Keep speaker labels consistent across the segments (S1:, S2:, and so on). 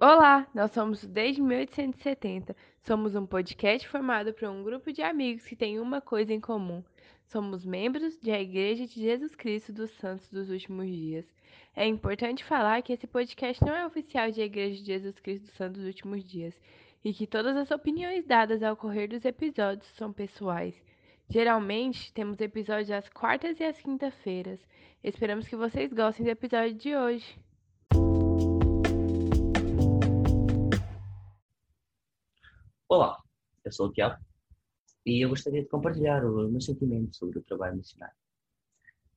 S1: Olá, nós somos desde 1870. Somos um podcast formado por um grupo de amigos que tem uma coisa em comum. Somos membros da Igreja de Jesus Cristo dos Santos dos Últimos Dias. É importante falar que esse podcast não é oficial da Igreja de Jesus Cristo dos Santos dos Últimos Dias e que todas as opiniões dadas ao correr dos episódios são pessoais. Geralmente, temos episódios às quartas e às quintas-feiras. Esperamos que vocês gostem do episódio de hoje.
S2: Olá, eu sou o Tiago e eu gostaria de compartilhar o meu sentimento sobre o trabalho missionário.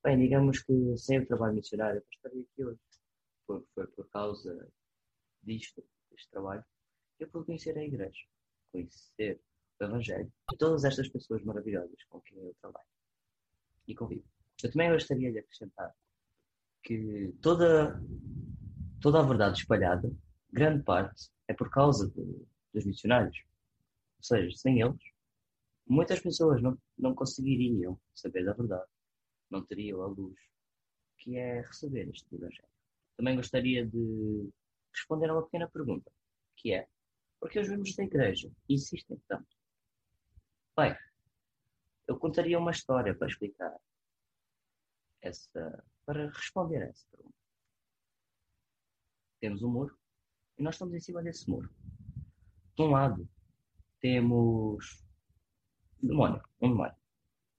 S2: Bem, digamos que sem o trabalho missionário eu estaria aqui hoje. Foi, foi por causa disto, deste trabalho, que eu pude conhecer a igreja, conhecer o Evangelho e todas estas pessoas maravilhosas com quem eu trabalho e convivo. Eu também gostaria de acrescentar que toda, toda a verdade espalhada, grande parte, é por causa de, dos missionários. Ou seja, sem eles, muitas pessoas não, não conseguiriam saber da verdade, não teriam a luz que é receber este Evangelho. Também gostaria de responder a uma pequena pergunta, que é, por que os membros da igreja insistem tanto? Bem, eu contaria uma história para explicar essa, para responder a essa pergunta. Temos um muro e nós estamos em cima desse muro. De um lado temos demónio, um demónio.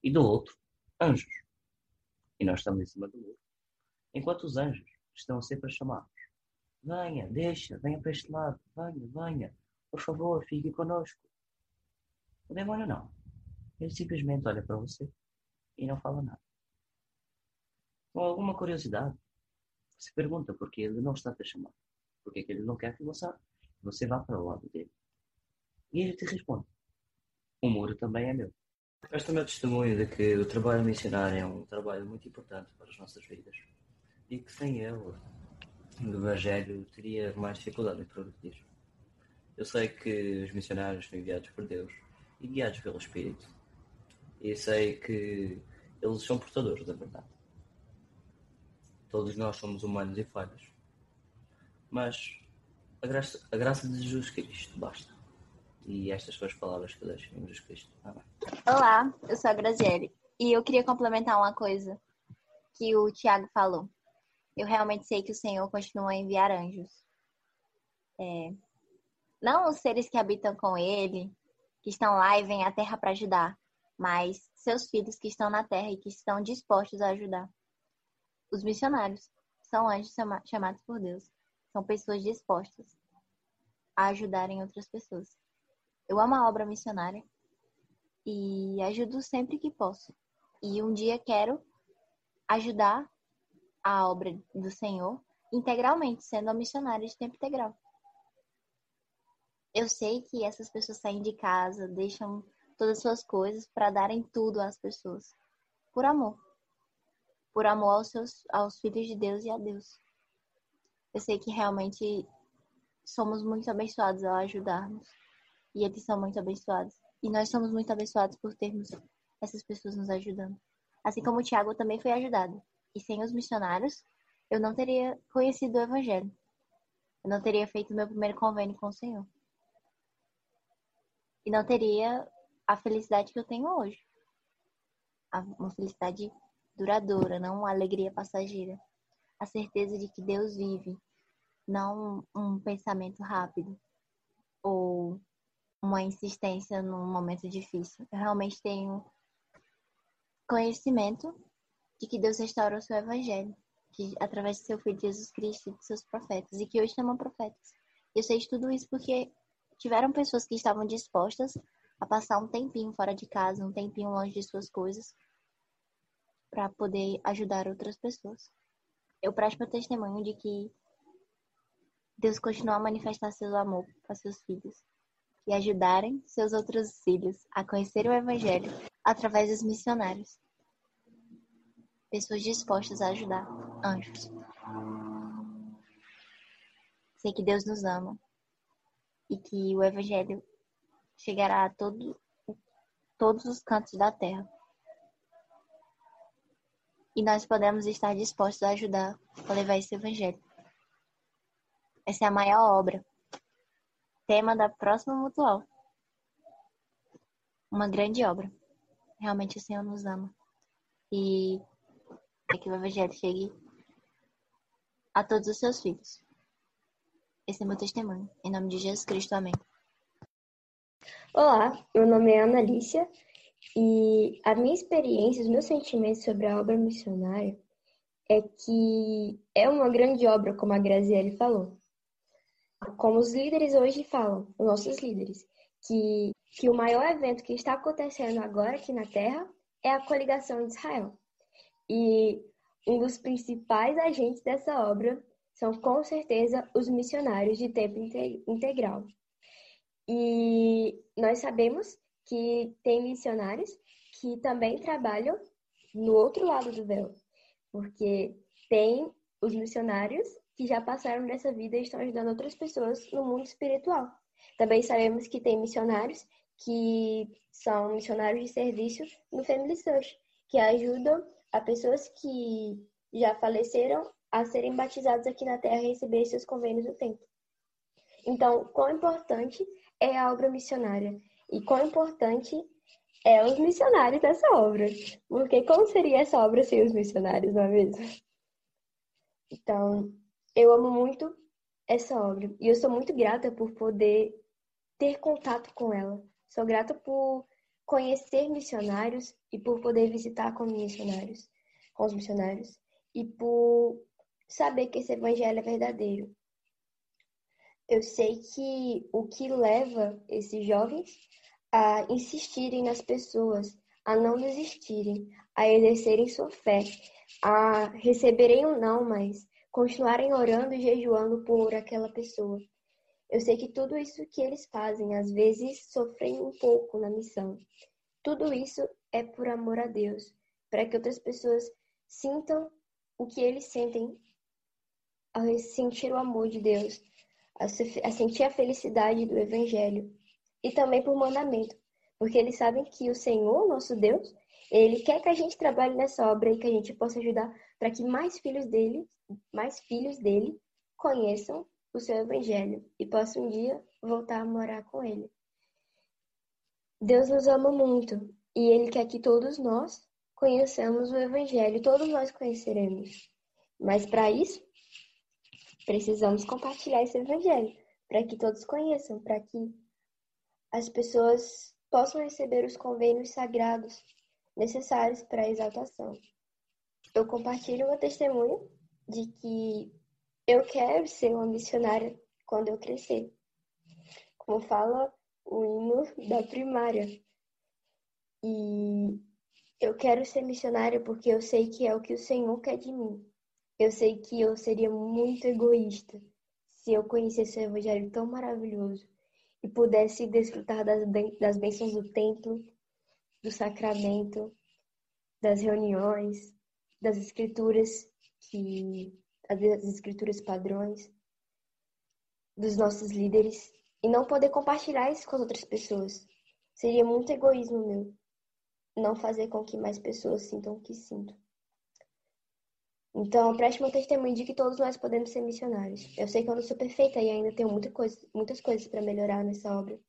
S2: E do outro, anjos. E nós estamos em cima do muro. Enquanto os anjos estão sempre a chamar-nos. Venha, deixa, venha para este lado. Venha, venha. Por favor, fique conosco. O demônio não. Ele simplesmente olha para você e não fala nada. Com alguma curiosidade, se pergunta porque ele não está te chamar. Porque que ele não quer que você, você vá para o lado dele. E ele te responde: O muro também é meu. Este é meu testemunho de que o trabalho missionário é um trabalho muito importante para as nossas vidas e que sem ele o Evangelho teria mais dificuldade em progredir. Eu sei que os missionários são enviados por Deus e guiados pelo Espírito. E sei que eles são portadores da verdade. Todos nós somos humanos e falhos. Mas a graça, a graça de Jesus Cristo basta. E estas as palavras que deixo em Jesus Cristo. Amém.
S3: Olá, eu sou a Graziele e eu queria complementar uma coisa que o Tiago falou. Eu realmente sei que o Senhor continua a enviar anjos. É, não os seres que habitam com Ele, que estão lá e vêm à Terra para ajudar, mas seus filhos que estão na Terra e que estão dispostos a ajudar. Os missionários são anjos chamados por Deus. São pessoas dispostas a ajudarem outras pessoas. Eu amo a obra missionária e ajudo sempre que posso. E um dia quero ajudar a obra do Senhor integralmente, sendo uma missionária de tempo integral. Eu sei que essas pessoas saem de casa, deixam todas as suas coisas para darem tudo às pessoas, por amor. Por amor aos, seus, aos filhos de Deus e a Deus. Eu sei que realmente somos muito abençoados ao ajudarmos e eles são muito abençoados. E nós somos muito abençoados por termos essas pessoas nos ajudando. Assim como o Tiago também foi ajudado. E sem os missionários, eu não teria conhecido o Evangelho. Eu não teria feito meu primeiro convênio com o Senhor. E não teria a felicidade que eu tenho hoje. Uma felicidade duradoura, não uma alegria passageira. A certeza de que Deus vive, não um pensamento rápido ou uma insistência num momento difícil. Eu realmente tenho conhecimento de que Deus restaurou o seu evangelho, que através de seu filho Jesus Cristo e de seus profetas, e que hoje chamam profetas. Eu sei de tudo isso porque tiveram pessoas que estavam dispostas a passar um tempinho fora de casa, um tempinho longe de suas coisas, para poder ajudar outras pessoas. Eu presto meu testemunho de que Deus continua a manifestar seu amor para seus filhos e ajudarem seus outros filhos a conhecer o Evangelho através dos missionários. Pessoas dispostas a ajudar, anjos. Sei que Deus nos ama e que o Evangelho chegará a todo, todos os cantos da terra. E nós podemos estar dispostos a ajudar a levar esse Evangelho. Essa é a maior obra tema da próxima mutual. Uma grande obra. Realmente o Senhor nos ama. E é que o Evangelho chegue a todos os seus filhos. Esse é meu testemunho. Em nome de Jesus Cristo, amém.
S4: Olá, meu nome é Ana Alicia e a minha experiência, os meus sentimentos sobre a obra missionária é que é uma grande obra, como a Graziele falou. Como os líderes hoje falam, os nossos líderes, que, que o maior evento que está acontecendo agora aqui na Terra é a coligação de Israel. E um dos principais agentes dessa obra são com certeza os missionários de tempo integral. E nós sabemos que tem missionários que também trabalham no outro lado do véu, porque tem os missionários que já passaram dessa vida e estão ajudando outras pessoas no mundo espiritual. Também sabemos que tem missionários que são missionários de serviço no Family Search, que ajudam a pessoas que já faleceram a serem batizados aqui na Terra e receber seus convênios do tempo. Então, quão importante é a obra missionária e quão importante é os missionários dessa obra. Porque como seria essa obra sem os missionários, não é mesmo? Então, eu amo muito essa obra e eu sou muito grata por poder ter contato com ela. Sou grata por conhecer missionários e por poder visitar com missionários, com os missionários e por saber que esse evangelho é verdadeiro. Eu sei que o que leva esses jovens a insistirem nas pessoas, a não desistirem, a exercerem sua fé, a receberem ou não, mas continuarem orando e jejuando por aquela pessoa. Eu sei que tudo isso que eles fazem, às vezes sofrem um pouco na missão. Tudo isso é por amor a Deus, para que outras pessoas sintam o que eles sentem ao sentir o amor de Deus, a sentir a felicidade do Evangelho e também por mandamento, porque eles sabem que o Senhor, nosso Deus, ele quer que a gente trabalhe nessa obra e que a gente possa ajudar para que mais filhos dele, mais filhos dele conheçam o seu evangelho e possam um dia voltar a morar com ele. Deus nos ama muito e ele quer que todos nós conheçamos o evangelho, todos nós conheceremos. Mas para isso, precisamos compartilhar esse evangelho, para que todos conheçam, para que as pessoas possam receber os convênios sagrados necessários para a exaltação. Eu compartilho meu testemunho de que eu quero ser uma missionária quando eu crescer. Como fala o hino da primária. E eu quero ser missionária porque eu sei que é o que o Senhor quer de mim. Eu sei que eu seria muito egoísta se eu conhecesse o evangelho tão maravilhoso e pudesse desfrutar das, das bênçãos do templo, do sacramento, das reuniões, das escrituras que as escrituras padrões dos nossos líderes e não poder compartilhar isso com as outras pessoas. Seria muito egoísmo meu não fazer com que mais pessoas sintam o que sinto. Então, preste meu testemunho de que todos nós podemos ser missionários. Eu sei que eu não sou perfeita e ainda tenho muita coisa, muitas coisas para melhorar nessa obra.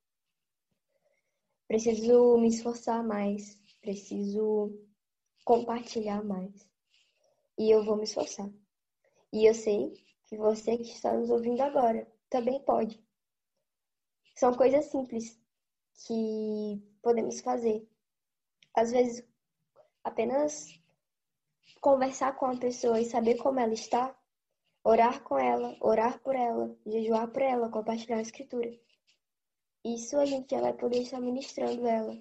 S4: Preciso me esforçar mais, preciso compartilhar mais. E eu vou me esforçar. E eu sei que você que está nos ouvindo agora também pode. São coisas simples que podemos fazer. Às vezes, apenas conversar com a pessoa e saber como ela está, orar com ela, orar por ela, jejuar por ela, compartilhar a escritura. Isso a gente já vai poder estar ministrando ela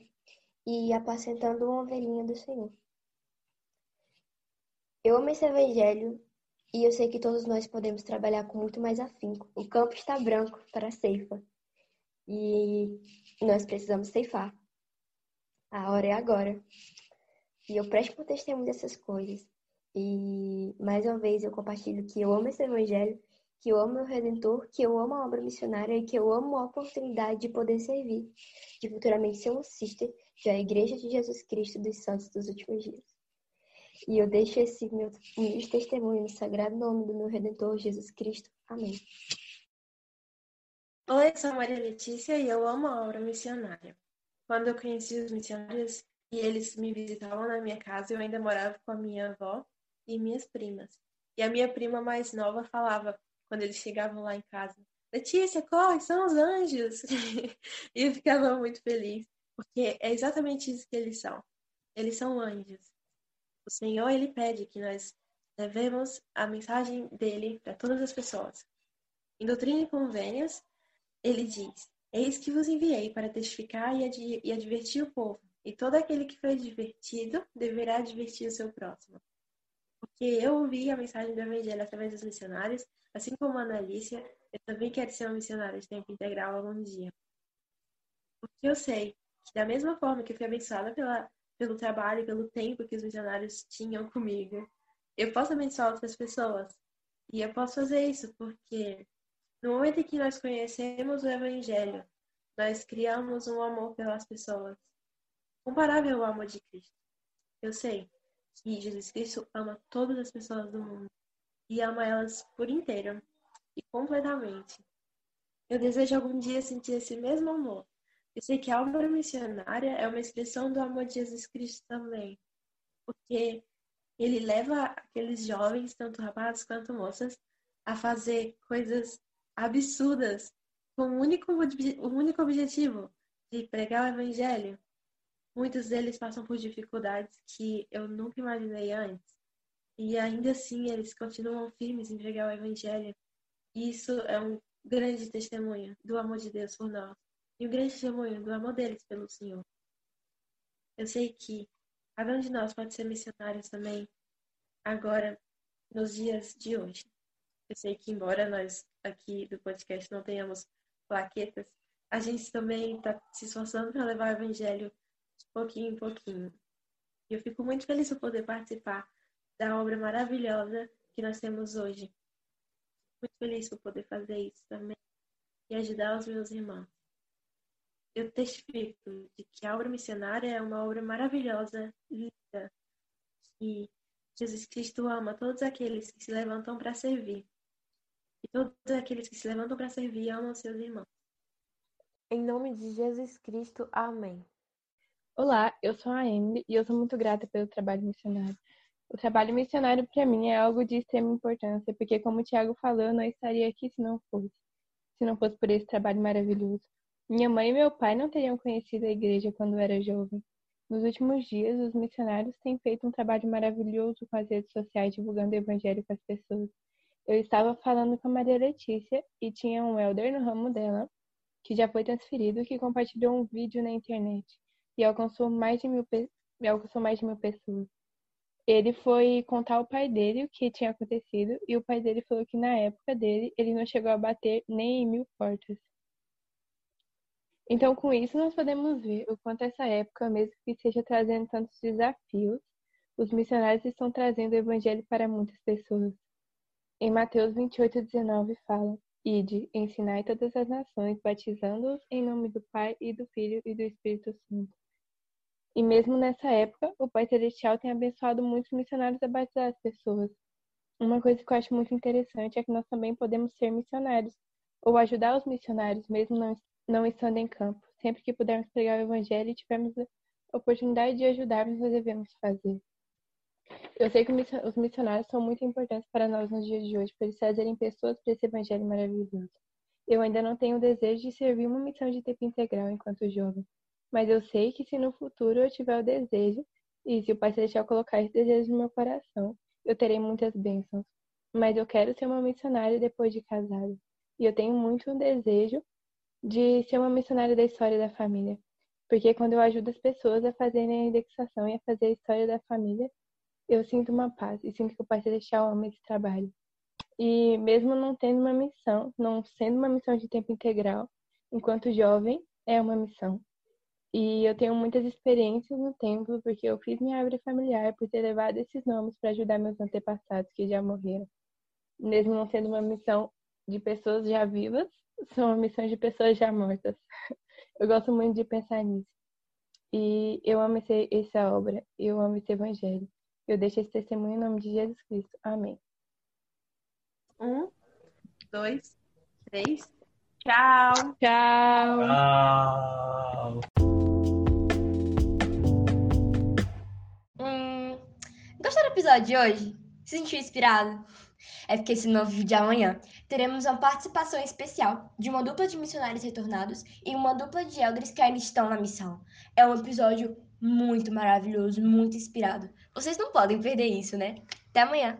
S4: e apacentando uma ovelhinha do Senhor. Eu amo esse evangelho e eu sei que todos nós podemos trabalhar com muito mais afinco. O campo está branco para a ceifa e nós precisamos ceifar. A hora é agora. E eu presto por testemunho dessas coisas. E mais uma vez eu compartilho que eu amo esse evangelho, que eu amo meu redentor, que eu amo a obra missionária e que eu amo a oportunidade de poder servir, de futuramente ser um sister da Igreja de Jesus Cristo dos Santos dos Últimos Dias. E eu deixo esse meu testemunho no sagrado nome do meu redentor Jesus Cristo. Amém.
S5: Oi, sou Maria Letícia e eu amo a obra missionária. Quando eu conheci os missionários e eles me visitavam na minha casa, eu ainda morava com a minha avó e minhas primas. E a minha prima mais nova falava, quando eles chegavam lá em casa, Letícia, corre, são os anjos! e eu ficava muito feliz, porque é exatamente isso que eles são. Eles são anjos. O Senhor, ele pede que nós levemos a mensagem dele para todas as pessoas. Em Doutrina e Convênios, ele diz: Eis que vos enviei para testificar e, ad e advertir o povo, e todo aquele que foi divertido deverá advertir o seu próximo. Porque eu ouvi a mensagem do Evangelho através dos missionários, assim como a Analícia, eu também quero ser uma missionária de tempo integral algum dia. Porque eu sei que, da mesma forma que fui abençoada pela, pelo trabalho pelo tempo que os missionários tinham comigo, eu posso abençoar outras pessoas. E eu posso fazer isso porque no momento em que nós conhecemos o Evangelho, nós criamos um amor pelas pessoas, comparável ao amor de Cristo. Eu sei que Jesus Cristo ama todas as pessoas do mundo e ama elas por inteiro e completamente. Eu desejo algum dia sentir esse mesmo amor. Eu sei que a obra missionária é uma expressão do amor de Jesus Cristo também, porque ele leva aqueles jovens, tanto rapazes quanto moças, a fazer coisas absurdas com o único, o único objetivo de pregar o evangelho. Muitos deles passam por dificuldades que eu nunca imaginei antes. E ainda assim eles continuam firmes em pregar o evangelho. E isso é um grande testemunho do amor de Deus por nós. E um grande testemunho do amor deles pelo Senhor. Eu sei que cada um de nós pode ser missionário também agora, nos dias de hoje. Eu sei que, embora nós aqui do podcast não tenhamos plaquetas, a gente também está se esforçando para levar o evangelho de pouquinho em pouquinho. E eu fico muito feliz por poder participar da obra maravilhosa que nós temos hoje. Muito feliz por poder fazer isso também e ajudar os meus irmãos. Eu testifico de que a obra missionária é uma obra maravilhosa, linda, e Jesus Cristo ama todos aqueles que se levantam para servir. E todos aqueles que se levantam para servir amam seus irmãos.
S1: Em nome de Jesus Cristo, amém.
S6: Olá, eu sou a Emily e eu sou muito grata pelo trabalho missionário. O trabalho missionário para mim é algo de extrema importância, porque como o Tiago falou, eu não estaria aqui se não fosse. Se não fosse por esse trabalho maravilhoso. Minha mãe e meu pai não teriam conhecido a igreja quando era jovem. Nos últimos dias, os missionários têm feito um trabalho maravilhoso com as redes sociais divulgando o evangelho para as pessoas. Eu estava falando com a Maria Letícia e tinha um elder no ramo dela, que já foi transferido, que compartilhou um vídeo na internet e alcançou mais de mil, alcançou mais de mil pessoas. Ele foi contar ao pai dele o que tinha acontecido e o pai dele falou que na época dele ele não chegou a bater nem em mil portas. Então, com isso, nós podemos ver o quanto essa época, mesmo que esteja trazendo tantos desafios, os missionários estão trazendo o evangelho para muitas pessoas. Em Mateus 28, 19 fala: Ide, ensinai todas as nações, batizando-os em nome do Pai e do Filho e do Espírito Santo. E mesmo nessa época, o Pai Celestial tem abençoado muitos missionários a batizar as pessoas. Uma coisa que eu acho muito interessante é que nós também podemos ser missionários, ou ajudar os missionários, mesmo não, não estando em campo. Sempre que pudermos pregar o Evangelho e tivermos a oportunidade de ajudarmos, nós devemos fazer. Eu sei que os missionários são muito importantes para nós nos dias de hoje, por eles trazerem pessoas para esse evangelho maravilhoso. Eu ainda não tenho o desejo de servir uma missão de tempo integral enquanto jovem, mas eu sei que se no futuro eu tiver o desejo, e se o Pai Celestial colocar esse desejo no meu coração, eu terei muitas bênçãos. Mas eu quero ser uma missionária depois de casada. E eu tenho muito um desejo de ser uma missionária da história da família. Porque quando eu ajudo as pessoas a fazerem a indexação e a fazer a história da família, eu sinto uma paz e sinto que o Pai Celestial ama esse trabalho. E mesmo não tendo uma missão, não sendo uma missão de tempo integral, enquanto jovem, é uma missão. E eu tenho muitas experiências no templo porque eu fiz minha árvore familiar por ter levado esses nomes para ajudar meus antepassados que já morreram. Mesmo não sendo uma missão de pessoas já vivas, são uma missão de pessoas já mortas. Eu gosto muito de pensar nisso. E eu amo esse, essa obra, eu amo esse evangelho. Eu deixo esse testemunho em nome de Jesus Cristo. Amém.
S5: Um, dois, três. Tchau.
S1: Tchau.
S2: Tchau.
S7: Hum, gostou do episódio de hoje? Se sentiu inspirado? É porque esse novo vídeo de amanhã teremos uma participação especial de uma dupla de missionários retornados e uma dupla de elders que ainda estão na missão. É um episódio muito maravilhoso, muito inspirado. Vocês não podem perder isso, né? Até amanhã!